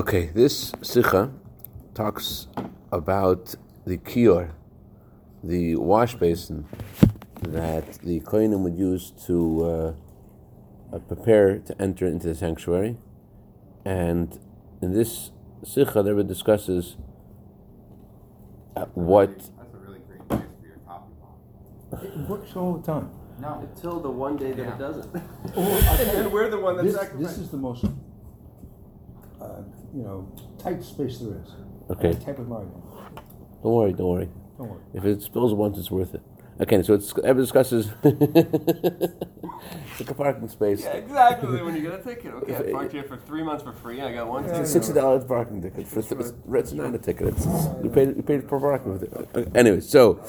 Okay, this sikha talks about the kior, the wash basin that the kohenim would use to uh, uh, prepare to enter into the sanctuary, and in this sikha, there discusses uh, what. That's a really great place for your coffee pot. It works all the time. No. Until the one day that Yeah. it doesn't. and we're the one that's this, sacrificed. this is the most, you know, tight space there is. Okay. Type of margin. Don't worry, don't worry. Don't worry. If it spills once, it's worth it. Okay, so it's ever discusses it's like a parking space. Yeah, exactly. when you get a ticket, okay, I parked here for three months for free. I got one Yeah, ticket. It's a sixty dollars parking ticket. For th- it's, it's not a ticket. It's, you paid you paid for parking with it. Uh, Anyway, so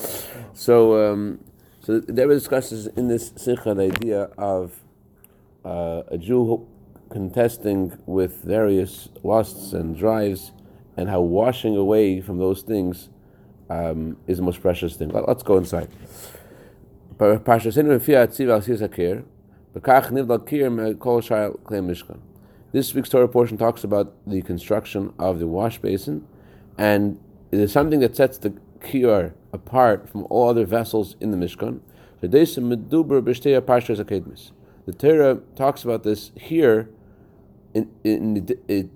so um, so there discusses in this sikha the idea of uh, a Jew who- contesting with various lusts and drives, and how washing away from those things um, is the most precious thing. Let, us go inside. This week's Torah portion talks about the construction of the wash basin, and it is something that sets the kior apart from all other vessels in the Mishkan. The Torah talks about this here, it,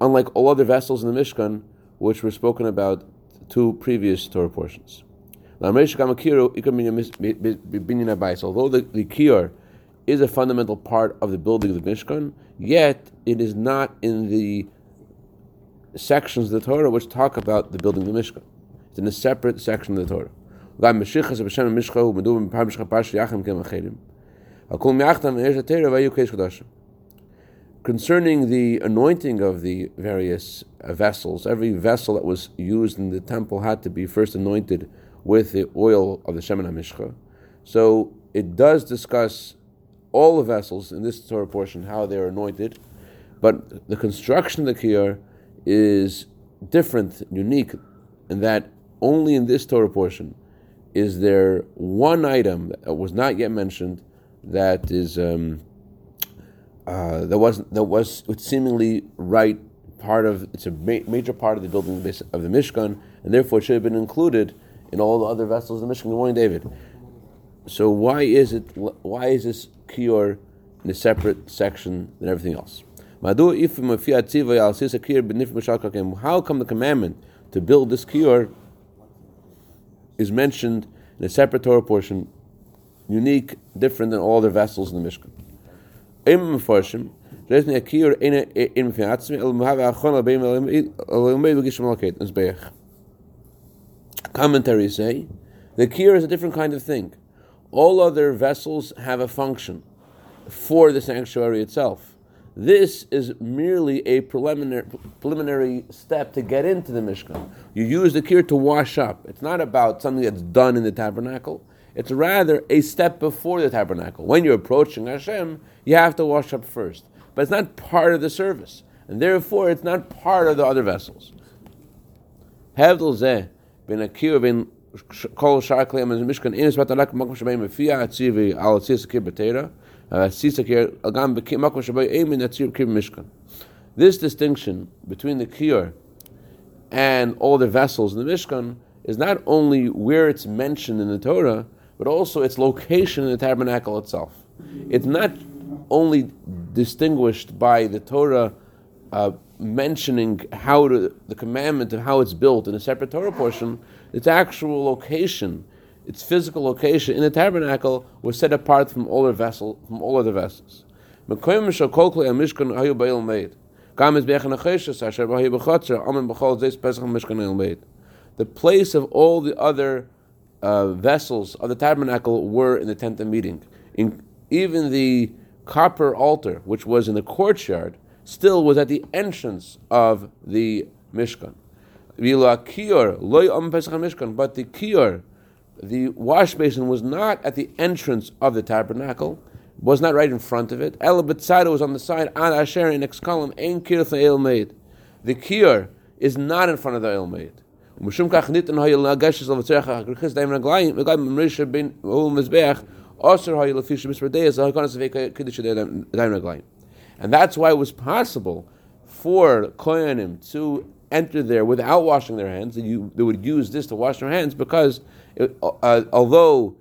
unlike all other vessels in the Mishkan, which were spoken about two previous Torah portions. Although the, the is a fundamental part of the building of the Mishkan, yet it is not in the sections of the Torah which talk about the building of the Mishkan. It's in a separate section of the Torah. Concerning the anointing of the various uh, vessels, every vessel that was used in the temple had to be first anointed with the oil of the Shemen HaMishcha. So it does discuss all the vessels in this Torah portion, how they're anointed, but the construction of the Kiyar is different, unique, in that only in this Torah portion is there one item that was not yet mentioned that is um, uh, that was that was seemingly right part of it's a ma- major part of the building of the the Mishkan, and therefore it should have been included in all the other vessels of the Mishkan. Good morning, David. So why is it why is this kior in a separate section than everything else? How come the commandment to build this kior is mentioned in a separate Torah portion, unique, different than all other vessels in the Mishkan? Commentaries say the kior is a different kind of thing. All other vessels have a function for the sanctuary itself. This is merely a preliminary, preliminary step to get into the Mishkan. You use the kior to wash up. It's not about something that's done in the tabernacle. It's rather a step before the tabernacle. When you're approaching Hashem, you have to wash up first. But it's not part of the service. And therefore, it's not part of the other vessels. This distinction between the kiyur and all the vessels in the Mishkan is not only where it's mentioned in the Torah, but also its location in the tabernacle itself. It's not only distinguished by the Torah uh, mentioning how to, the commandment of how it's built in a separate Torah portion, its actual location, its physical location in the tabernacle was set apart from all vessel from all other vessels. The place of all the other uh, vessels of the tabernacle were in the tent of meeting. In, even the copper altar, which was in the courtyard, still was at the entrance of the Mishkan. But the kior, the wash basin, was not at the entrance of the tabernacle, was not right in front of it. El was on the side, Ad Asher in next column, Ein Kirth El Maid. The kior is not in front of the El Maid. ומשום כך ניתן היה לגשת לבצע הכריכס דיים רגליים, וגם מרישה בין הוא מזבח, אוסר היה לפי שמספרדיה, זה הכנס וקדיש דיים רגליים. And that's why it was possible for koyanim to enter there without washing their hands, that you they would use this to wash their hands because it, uh, although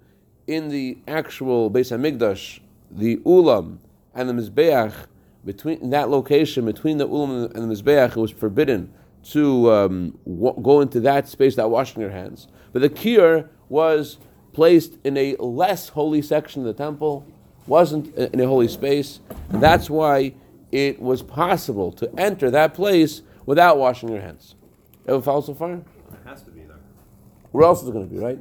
in the actual Beis Hamikdash, the ulam and the mizbeach between in that location between the ulam and the mizbeach, it was forbidden to um, w- go into that space without washing your hands. But the kir was placed in a less holy section of the temple, wasn't in a holy space, and that's why it was possible to enter that place without washing your hands. Ever follow so far? It has to be there. Where else is it going to be, right?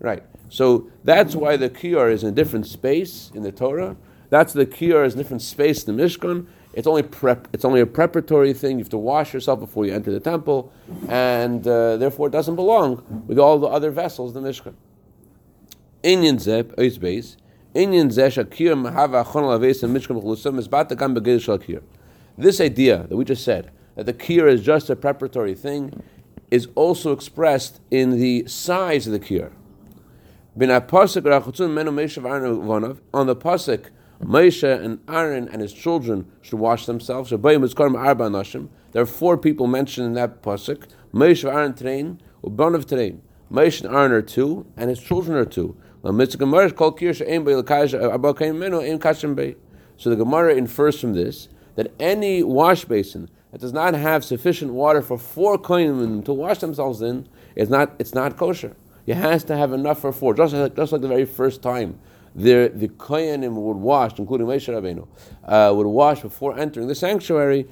Right. So that's why the kiyar is in a different space in the Torah. That's the kiyar is a different space in the Mishkan. It's only prep. It's only a preparatory thing. You have to wash yourself before you enter the temple, and uh, therefore it doesn't belong with all the other vessels in the Mishkan. Inyan zeb ois. Inyan zeh shakir mahava achon laveis and Mishkan b'chulusam is bat gam shakir. This idea that we just said that the kir is just a preparatory thing is also expressed in the size of the kir. On the pasuk, Moshe and Aaron and his children should wash themselves. There are four people mentioned in that pasuk: Moshe, Aaron, Train, Ubanav Train. Moshe and Aaron are two, and his children are two. So the Gemara infers from this that any wash basin that does not have sufficient water for four kohenim to wash themselves in is not it's not kosher. It has to have enough for four, just like, just like the very first time the the kohenim would wash, including Moshe Rabbeinu, uh, would wash before entering the sanctuary.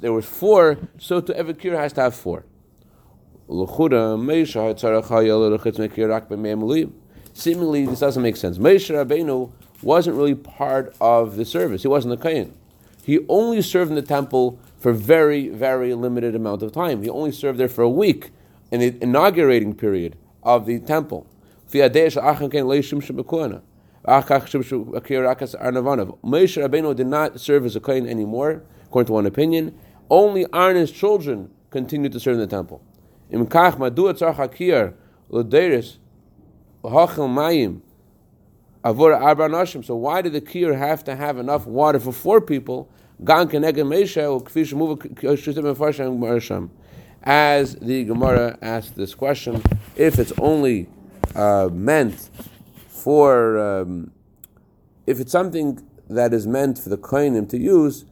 There were four, so to every kir has to have four. Seemingly, this doesn't make sense. Moshe Rabbeinu wasn't really part of the service. He wasn't the kohen. He only served in the temple for very, very limited amount of time. He only served there for a week in the inaugurating period of the temple. Moshe Rabbeinu did not serve as a kohen anymore, according to one opinion. Only Aaron's children continued to serve in the temple. So why did the kir have to have enough water for four people? As the Gemara asked this question, if it's only uh, meant for, um, if it's something that is meant for the kohenim to use,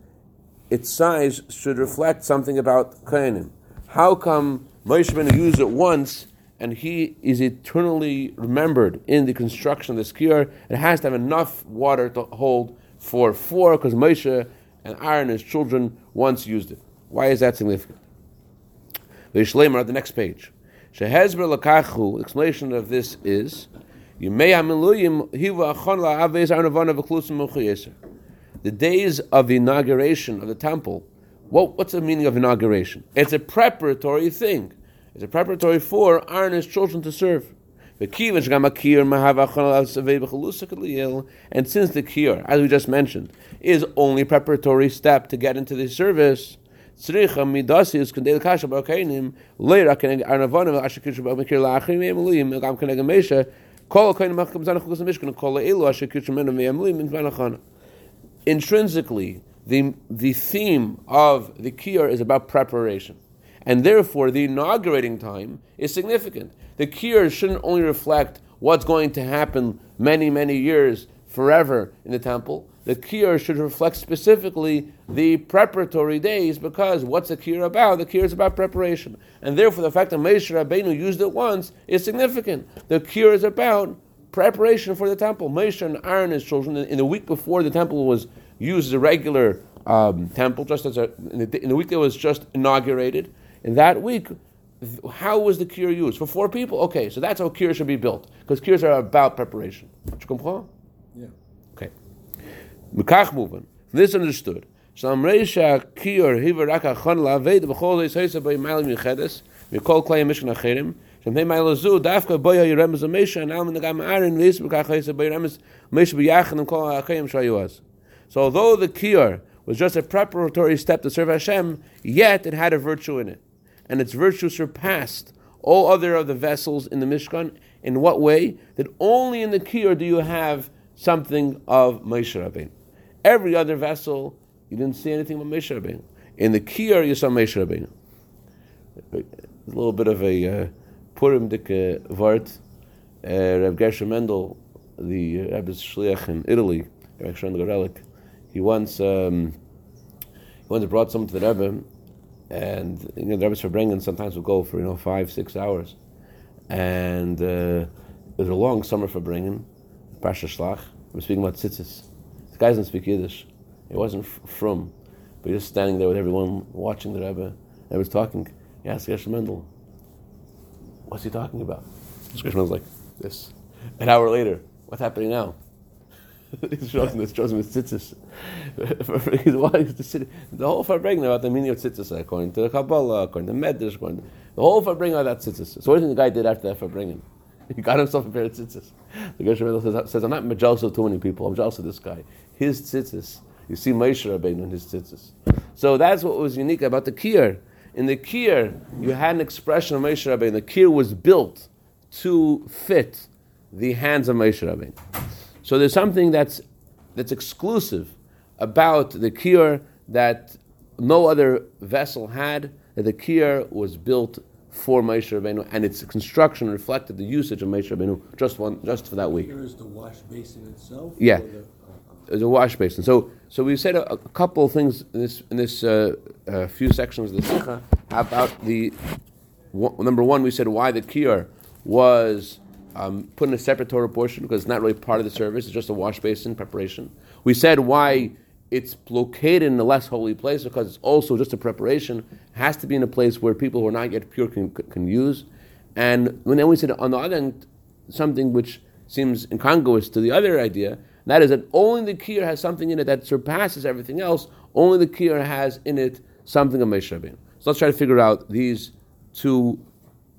its size should reflect something about kohenim. How come Moshe Rabbeinu used it once and he is eternally remembered in the construction of the skier? It has to have enough water to hold for four, because Moshe and Aaron, his children, once used it. Why is that significant? The at the next page. Shehezber lakachu, explanation of this is, the days of the inauguration of the temple, what, what's the meaning of inauguration? It's a preparatory thing. It's a preparatory for Aaron and his children to serve. And since the kiyur, as we just mentioned, is only preparatory step to get into the service, intrinsically, the, the theme of the kiyur is about preparation. And therefore, the inaugurating time is significant. The kiyur shouldn't only reflect what's going to happen many, many years forever in the temple. The kiyur should reflect specifically the preparatory days because what's the kiyur about? The kiyur is about preparation. And therefore, the fact that Moshe Rabbeinu used it once is significant. The kiyur is about preparation for the temple. Moshe and Aaron, his children, in the week before the temple was used as a regular um, temple, just as a, in, the, in the week that was just inaugurated, in that week, how was the kiyur used? For four people? Okay, so that's how kiyur should be built. Because cures are about preparation. Yeah. Mekach moving. This understood. Shalom reisha kiyur hiva raka chon laved b'chol is heisa by malim yichedes mikol klei mishkan acherim shem hei mail zu dafka boya yiremes a mesha and alman nagam arin vis b'kach heisa by yiremes mesha b'yachan and kol acherim shayuaz. So although the kiyur was just a preparatory step to serve Hashem, yet it had a virtue in it and its virtue surpassed all other of the vessels in the Mishkan. In what way? That only in the Kiyur do you have something of Moshe Rabbeinu. Every other vessel, you didn't see anything of Moshe Rabbeinu. In the Kiyar, you saw Moshe Rabbeinu. A little bit of a uh, Purim dik Vart. Uh, Reb Gershon Mendel, the Rebbe's Shliach in Italy, Reb Gershon Garelik, he once um, he once brought someone to the Rebbe, and you know, the Rebbe's Farbrengen sometimes would go for you know five, six hours, and uh, it was a long summer Farbrengen, Pasha Shlach. We're speaking about tzitzis. This guy doesn't speak Yiddish. He wasn't from, but he was standing there with everyone watching the Rebbe. Rebbe was talking. He asked Gershon Mendel, "What's he talking about?" Gershon Mendel's like, "This." An hour later, what's happening now? He's showing this, him his tzitzis. He's wanting to sit. The whole Farbrengen about the meaning of tzitzis, according to the Kabbalah, according to Medrash, according to the whole Farbrengen about that tzitzis. So what do you think the guy did after that Farbrengen? He got himself a pair of tzitzis. The Gershon says, says, I'm not jealous of too many people. I'm jealous of this guy. His tzitzis. You see Moshe Rabbeinu in his tzitzis. So that's what was unique about the Kiyar. In the Kiyar, you had an expression of Moshe Rabbeinu. The Kiyar was built to fit the hands of Moshe Rabbeinu. So there's something that's that's exclusive about the Kiyar that no other vessel had. That the Kiyar was built for Moshe Rabbeinu, and its construction reflected the usage of Moshe Rabbeinu just one just for that week. Here is the wash basin itself? Yeah. the- There's a wash basin. So, so we said a, a couple of things in this in this uh, uh, few sections of the sikha about the one, number one. We said why the kiyar was um, put in a separate Torah portion because it's not really part of the service; it's just a wash basin preparation. We said why it's located in a less holy place because it's also just a preparation. It has to be in a place where people who are not yet pure can, can use. And when then we said on the other end something which seems incongruous to the other idea, that is that only the kiyar has something in it that surpasses everything else. Only the kiyar has in it something of Moshe. So let's try to figure out these two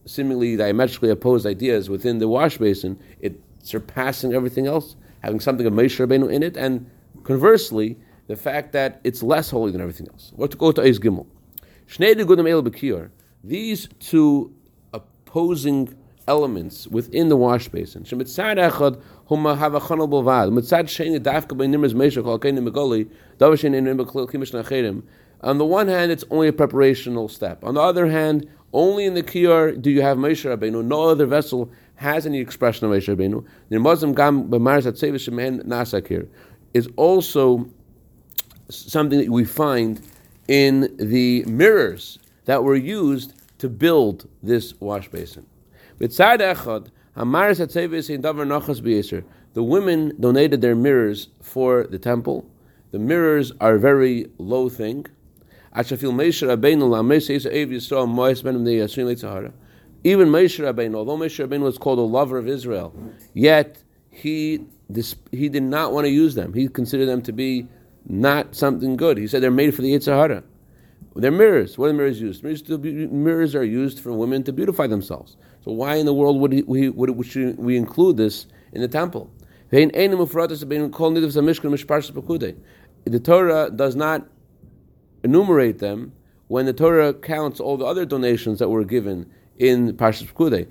seemingly diametrically opposed ideas within the wash basin, it surpassing everything else, having something of Moshe in it, and conversely, the fact that it's less holy than everything else. What to go to Eis Gimel. Shnei Gudim El Bekiyar, these two opposing elements within the wash basin. On the one hand, it's only a preparational step. On the other hand, only in the kiyar do you have Moshe Rabbeinu. No other vessel has any expression of Moshe Rabbeinu. The Muslim gam b'maris atzevish shemehen nasakir is also something that we find in the mirrors that were used to build this wash basin. The women donated their mirrors for the temple. The mirrors are a very low thing. Even Moshe Rabbeinu, although Moshe Rabbeinu was called a lover of Israel, yet he he did not want to use them. He considered them to be not something good. He said they're made for the yetzer hara. They're mirrors. What are mirrors used? Mirrors, be, mirrors are used for women to beautify themselves. So why in the world would, he, we, would, should we include this in the temple? The Torah does not enumerate them when the Torah counts all the other donations that were given in Parshas Pekudei.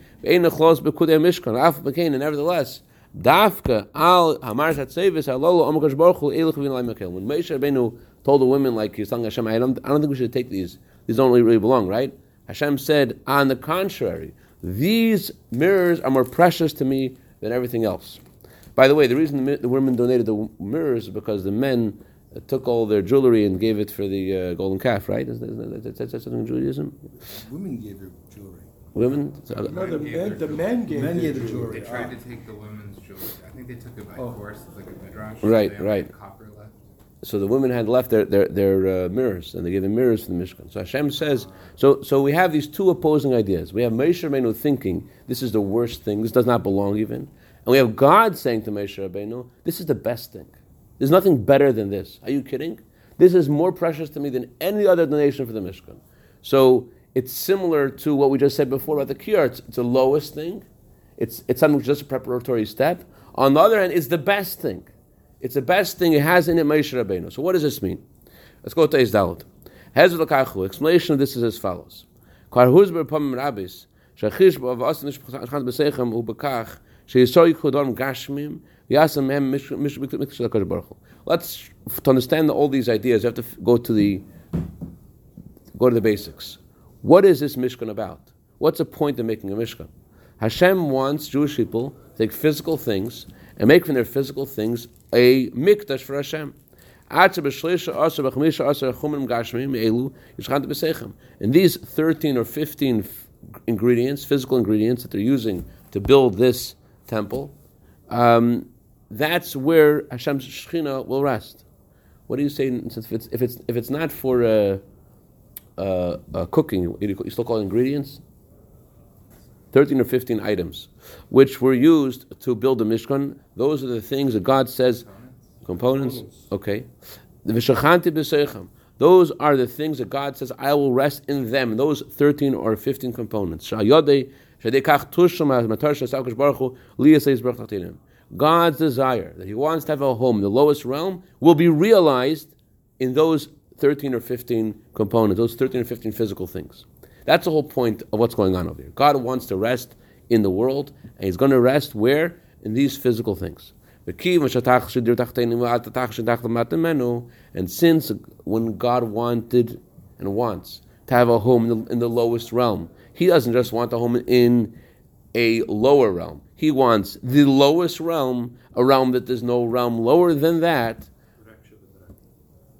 Nevertheless, Dafka al Hamar Hatzevis Halolo Omakash Baruch Hu Elich Vin Laimakel. When Moshe Rabbeinu told the women like he's telling Hashem, I don't, I don't think we should take these. These don't really belong, right? Hashem said, on the contrary, these mirrors are more precious to me than everything else. By the way, the reason the, the women donated the mirrors is because the men uh, took all their jewelry and gave it for the uh, golden calf, right? Is that, is that, is that something in Judaism? Women gave her jewelry. Women? So- No, the men, the men gave Men their gave the jewelry. They tried to take the women's jewelry. I think they took it by Oh. force, it's like a midrash. Right, They only right. had Copper left. so the women had left their their, their uh, mirrors, and they gave them mirrors for the Mishkan. So Hashem says, so so we have these two opposing ideas. We have Moshe Rabbeinu thinking this is the worst thing, this does not belong even, and we have God saying to Moshe Rabbeinu, this is the best thing. There's nothing better than this. Are you kidding? This is more precious to me than any other donation for the Mishkan. So it's similar to what we just said before about the kiyar. It's, it's the lowest thing. It's it's something just a preparatory step. On the other hand, it's the best thing. It's the best thing. It has in it Rabbeinu. So what does this mean? Let's go to Ezdalot. Hezer l'kachu. Explanation of this is as follows. Kvar huzber rabbis. Shachish b'av asin nishpachas b'seichem u b'kach sheyisoy kudon gashmim l'kadosh baruch Let's to understand all these ideas. You have to go to the go to the basics. What is this Mishkan about? What's the point of making a Mishkan? Hashem wants Jewish people to take physical things and make from their physical things a mikdash for Hashem. And these 13 or 15 ingredients, physical ingredients that they're using to build this temple, um, that's where Hashem's Shekhinah will rest. What do you say if it's, if it's, if it's not for uh, uh, uh, cooking, you still call it ingredients? 13 or 15 items, which were used to build the Mishkan. Those are the things that God says, components, okay. The. Those are the things that God says, I will rest in them, those 13 or 15 components. Sha'yodei, shadekach tusham matar shasakash baruch hu, liyaseiz baruch tachtinim. God's desire that He wants to have a home, the lowest realm, will be realized in those 13 or 15 components, those 13 or 15 physical things. That's the whole point of what's going on over here. God wants to rest in the world, and He's going to rest where? In these physical things. And since when God wanted and wants to have a home in the, in the lowest realm, He doesn't just want a home in a lower realm. He wants the lowest realm, a realm that there's no realm lower than that.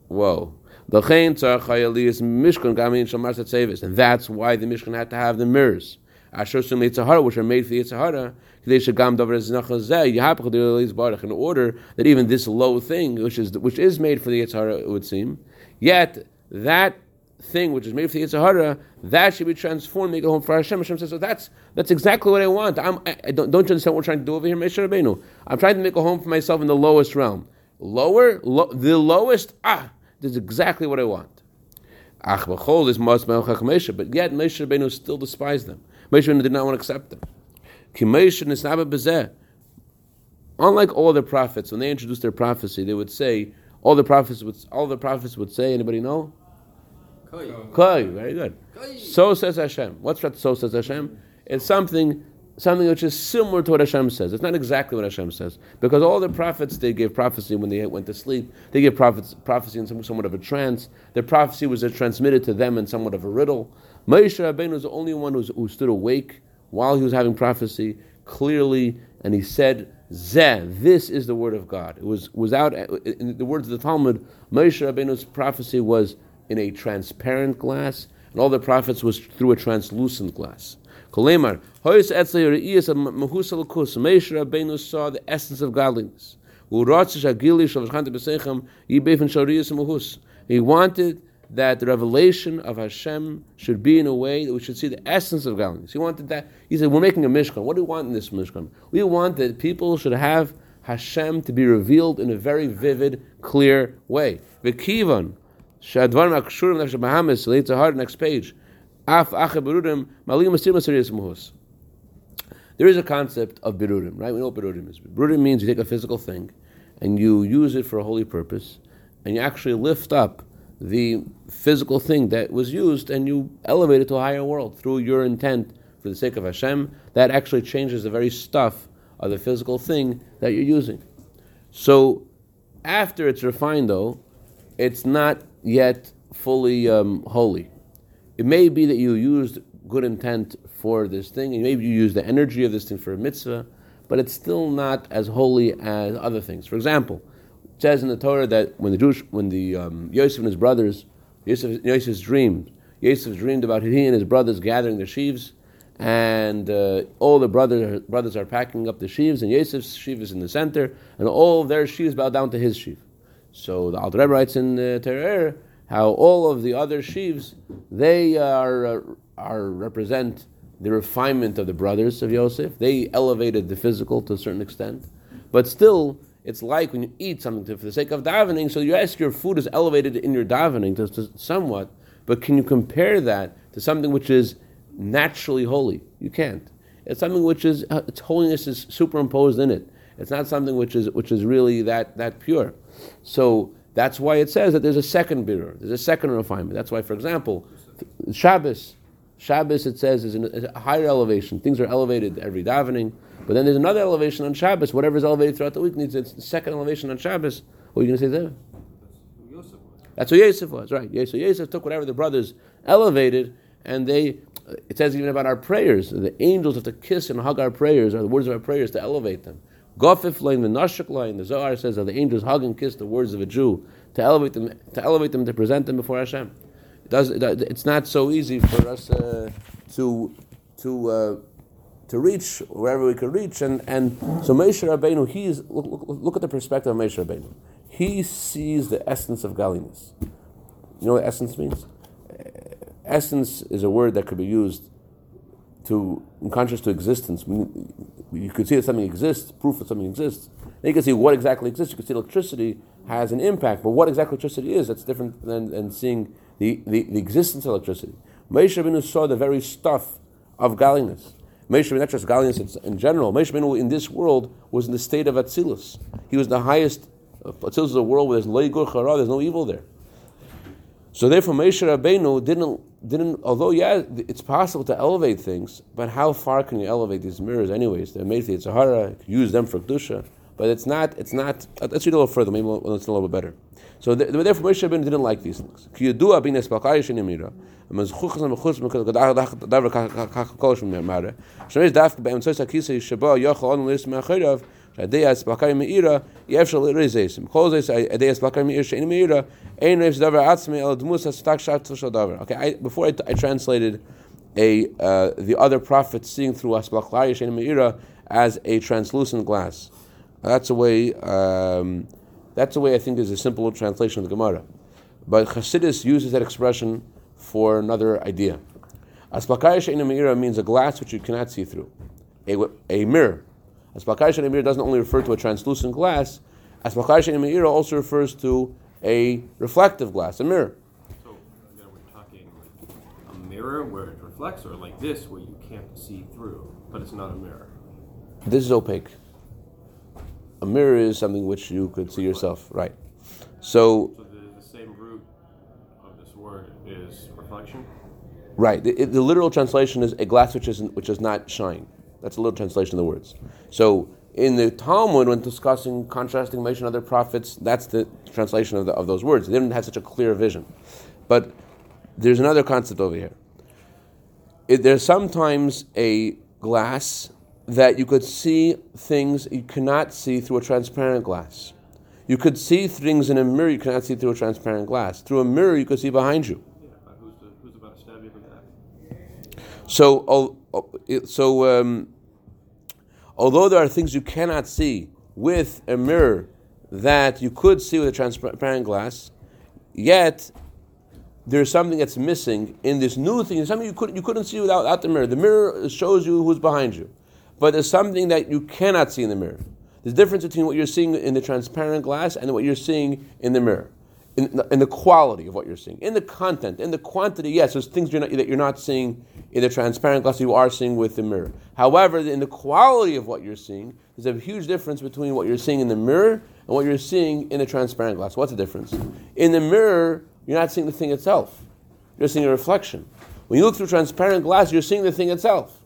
Whoa. And that's why the Mishkan had to have the mirrors. Asher Sum yetzer hara, which are made for the yetzer hara, in order that even this low thing, which is which is made for the yetzer hara, it would seem, yet that thing which is made for the yetzer hara, that should be transformed, make a home for Hashem. Hashem says, so that's that's exactly what I want. I'm, I, I don't, don't you understand what we're trying to do over here, Moshe Rabbeinu? I'm trying to make a home for myself in the lowest realm. Lower, lo, the lowest, ah, this is exactly what I want. Ach b'chol is mas melchach Moshe, but yet Moshe Rabbeinu still despised them. Moshe Rabbeinu did not want to accept them. Ki Moshe nisnaba. Unlike all the prophets, when they introduced their prophecy, they would say all the prophets would all the prophets would say. Anybody know? Koi, very good. So says Hashem. What's that? So says Hashem. It's something something which is similar to what Hashem says. It's not exactly what Hashem says because all the prophets they gave prophecy when they went to sleep. They gave prophets, prophecy in some, somewhat of a trance. Their prophecy was uh, transmitted to them in somewhat of a riddle. Moshe Rabbeinu was the only one who, who stood awake while he was having prophecy clearly, and he said, "Zeh, this is the word of God." It was without uh, in the words of the Talmud. Moshe Rabbeinu's prophecy was in a transparent glass, and all the prophets was through a translucent glass. Kolemar, Hoyes Etzle Re'iyas Mahusal Kus, Moshe Rabbeinu saw the essence of godliness. He wanted that the revelation of Hashem should be in a way that we should see the essence of godliness. He wanted that. He said, We're making a Mishkan. What do we want in this Mishkan? We want that people should have Hashem to be revealed in a very vivid, clear way. V'kivan, Shadvar Makshurim Nefesh Bahamas, Leitzahar, next page. There is a concept of birurim, right? We know what is. Birurim means you take a physical thing and you use it for a holy purpose, and you actually lift up the physical thing that was used and you elevate it to a higher world through your intent for the sake of Hashem. That actually changes the very stuff of the physical thing that you're using. So, after it's refined, though, it's not yet fully um, holy. It may be that you used good intent for this thing, and maybe you use the energy of this thing for a mitzvah, but it's still not as holy as other things. For example, it says in the Torah that when the Jewish, when the um, Yosef and his brothers, Yosef, Yosef's dreamed, Yosef dreamed about he and his brothers gathering the sheaves, and uh, all the brothers brothers are packing up the sheaves, and Yosef's sheaf is in the center, and all their sheaves bow down to his sheaf. So the Alter Rebbe writes in uh, Torah how all of the other sheaves they are uh, are represent the refinement of the brothers of Yosef. They elevated the physical to a certain extent, but still, it's like when you eat something for the sake of davening. So you ask your food is elevated in your davening to, to somewhat, but can you compare that to something which is naturally holy? You can't. It's something which is uh, its holiness is superimposed in it. It's not something which is which is really that that pure. So that's why it says that there's a second birur, there's a second refinement. That's why, for example, Shabbos, Shabbos it says is a higher elevation. Things are elevated every davening, but then there's another elevation on Shabbos. Whatever is elevated throughout the week needs a second elevation on Shabbos. What are you going to say there? That's what Yosef was, right? So Yosef took whatever the brothers elevated, and they. It says even about our prayers. The angels have to kiss and hug our prayers, or the words of our prayers, to elevate them. Gofif line, the Nashik line, the Zohar says that the angels hug and kiss the words of a Jew to elevate them, to elevate them, to present them before Hashem. It does. It, it's not so easy for us uh, to to uh, to reach wherever we can reach, and and so Moshe Rabbeinu, he's look, look, look at the perspective of Moshe Rabbeinu. He sees the essence of godliness. You know what essence means? Essence is a word that could be used to contrast to existence. You could see that something exists, proof that something exists. You can see what exactly exists. You can see electricity has an impact, but what exactly electricity is, that's different than, than seeing the, the, the existence of electricity. Moshe Rabbeinu saw the very stuff of godliness. Moshe Rabbeinu, not just godliness in general, Moshe Rabbeinu in this world was in the state of Atzilus. He was the highest, Atzilus is a world where there's there's no evil there. So therefore, Moshe Rabbeinu didn't didn't. Although yeah, it's possible to elevate things, but how far can you elevate these mirrors? Anyways, they're made for the Sahara. Use them for kedusha, but it's not. It's not. Let's read a little further. Maybe we'll, it's a little bit better. So therefore, Moshe Rabbeinu didn't like these things. Adeyas bakar meira, yefshal irizesim. Kol adeyas bakar meira shein meira, ein reis davar atzmi el dmus as tak shat. Okay, I, before I, translated a uh, the other prophets seeing through asbaklari shein meira as a translucent glass. That's a way. Um, that's a way I think is a simple translation of the Gemara, but Chassidus uses that expression for another idea. Asbaklari shein meira means a glass which you cannot see through, a, a mirror Asbakaya Shein Meira doesn't only refer to a translucent glass. Asbakaya Shein Meira also refers to a reflective glass, a mirror. So again, we're talking like a mirror where it reflects, or like this where you can't see through, but it's not a mirror. This is opaque. A mirror is something which you could see yourself, right? So, So the, the same root of this word is reflection. right. The, the literal translation is a glass which is which does not shine. That's a little translation of the words. So, in the Talmud, when discussing contrasting Moshe and other prophets, that's the translation of, the, of those words. They didn't have such a clear vision. But there's another concept over here. It, there's sometimes a glass that you could see things you cannot see through a transparent glass. You could see things in a mirror you cannot see through a transparent glass. Through a mirror, you could see behind you. Yeah, who's, the, who's about to stab you in the back? So, it- so um, although there are things you cannot see with a mirror that you could see with a transparent glass, yet there's something that's missing in this new thing. There's something you couldn't you couldn't see without, without the mirror. The mirror shows you who's behind you, but there's something that you cannot see in the mirror. There's a difference between what you're seeing in the transparent glass and what you're seeing in the mirror. In the, in the quality of what you're seeing, in the content, in the quantity, yes, there's things you're not, that you're not seeing in the transparent glass you are seeing with the mirror. However, in the quality of what you're seeing, there's a huge difference between what you're seeing in the mirror and what you're seeing in the transparent glass. What's the difference? In the mirror, you're not seeing the thing itself. You're seeing a reflection. When you look through transparent glass, you're seeing the thing itself.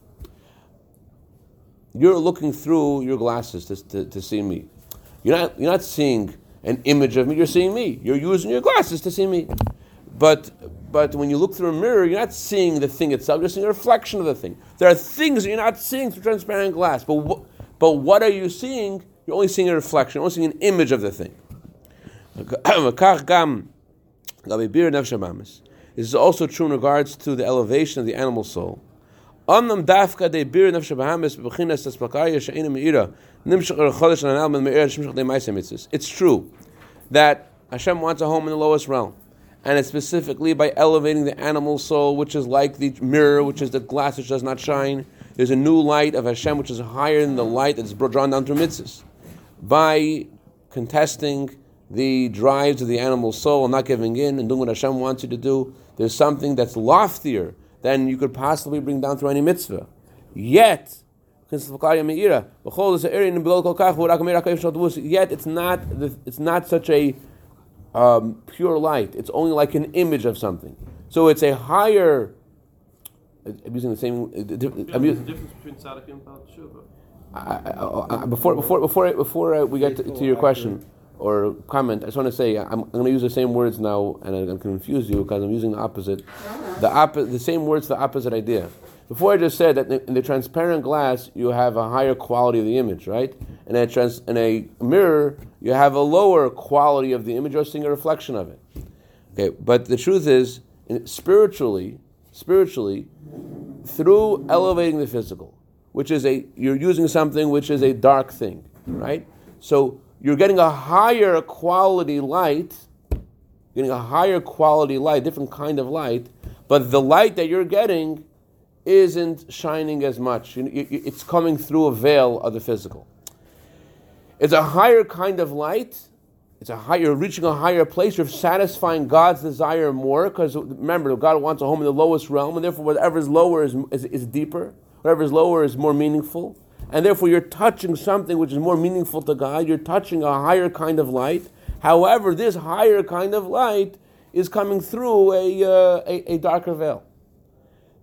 You're looking through your glasses to, to, to see me. You're not, you're not seeing an image of me. You're seeing me. You're using your glasses to see me. But but when you look through a mirror, you're not seeing the thing itself. You're seeing a reflection of the thing. There are things that you're not seeing through transparent glass. But wh- but what are you seeing? You're only seeing a reflection. You're only seeing an image of the thing. This is also true in regards to the elevation of the animal soul. Dafka de bir me'ira er an me'ira de. It's true that Hashem wants a home in the lowest realm, and it's specifically by elevating the animal soul, which is like the mirror, which is the glass which does not shine. There's a new light of Hashem which is higher than the light that's drawn down through mitzvahs. By contesting the drives of the animal soul and not giving in and doing what Hashem wants you to do, there's something that's loftier than you could possibly bring down through any mitzvah. Yet, yet it's not the- it's not such a um, pure light. It's only like an image of something. So it's a higher. I'm using the same. Yeah, I'm using, difference between tzaddik and before before before before uh, we get to, to your question, or comment. I just want to say I'm, I'm going to use the same words now, and I'm going to confuse you because I'm using the opposite. The oppo- the same words, the opposite idea. Before I just said that in the transparent glass you have a higher quality of the image, right? In a trans- in a mirror you have a lower quality of the image, you're seeing a reflection of it. Okay, but the truth is, spiritually, spiritually, through elevating the physical, which is a you're using something which is a dark thing, right? So you're getting a higher quality light, getting a higher quality light, different kind of light, but the light that you're getting isn't shining as much. It's coming through a veil of the physical. It's a higher kind of light. It's a higher, you're reaching a higher place. You're satisfying God's desire more because remember, God wants a home in the lowest realm, and therefore, whatever is lower is, is, is deeper. Whatever is lower is more meaningful, and therefore, you're touching something which is more meaningful to God. You're touching a higher kind of light. However, this higher kind of light is coming through a, uh, a, a darker veil.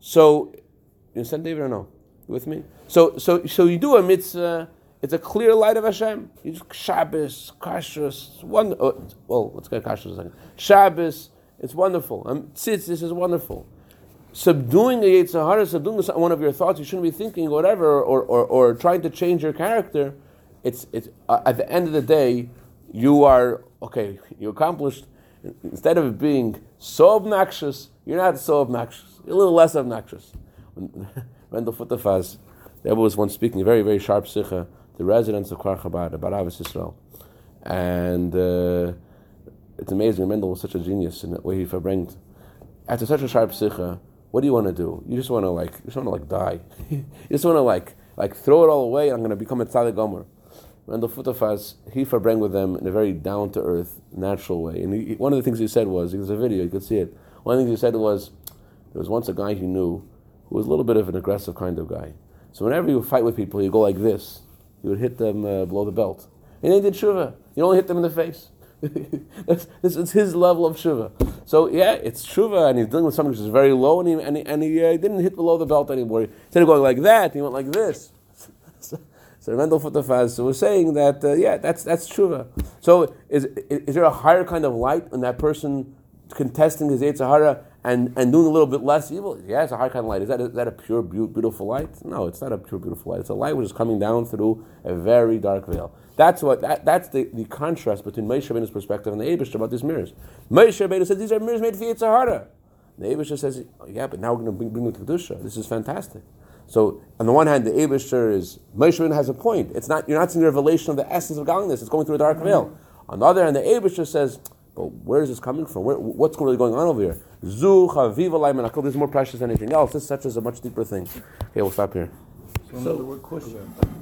So, you understand, David, or no? With me? So, so, so you do a mitzvah. It's a clear light of Hashem. It's Shabbos, Kashrus, one. Oh, well, let's get Kashrus a second. Shabbos, it's wonderful. Um, tzitz, this is wonderful. Subduing a yetzer hara, subduing one of your thoughts, you shouldn't be thinking whatever, or, or, or trying to change your character. It's, it's uh, at the end of the day, you are okay. You accomplished. Instead of being so obnoxious, you're not so obnoxious. You're a little less obnoxious. Randall Futerfas, the Rebbe was once speaking a very, very sharp sikha, the residents of Kfar Chabad, about Ahavas Yisrael. And uh, it's amazing, Mendel was such a genius in the way he verbringt. After such a sharp sikha, what do you want to do? You just want to like, you just want to like die. you just want to like, like throw it all away. and I'm going to become a tzaddik gomer. Randall Futerfas, he verbring with them in a very down to earth, natural way. And he, one of the things he said was, there's a video, you could see it. One of the things he said was, there was once a guy he knew who was a little bit of an aggressive kind of guy. So whenever he would fight with people, he'd go like this. He would hit them uh, below the belt. And he did tshuva. You only hit them in the face. This is his level of tshuva. So yeah, it's tshuva, and he's dealing with something which is very low, and he, and he, and he uh, didn't hit below the belt anymore. Instead of going like that, he went like this. so, so Mendel Futerfas was saying that, uh, yeah, that's, that's tshuva. So is, is, there a higher kind of light in that person contesting his yetzer hara and, and doing a little bit less evil? Yeah, it's a high kind of light. Is that, is that a pure, beautiful light? No, it's not a pure, beautiful light. It's a light which is coming down through a very dark veil. That's what that, that's the, the contrast between Moshe Rabbeinu's perspective and the Abish about these mirrors. Moshe Rabbeinu said these are mirrors made for yetzer hara. The Abish says, yeah, but now we're going to bring, bring them to Kedusha. This is fantastic. So on the one hand, the Abishter is Moshe Rabbeinu has a point. It's not you're not seeing the revelation of the essence of godliness. It's going through a dark veil. On the other hand, the Abishter says, but where is this coming from? Where, what's really going on over here? Zu laimanakol. This is more precious than anything else. This such is a much deeper thing. Okay, we'll stop here. So, question.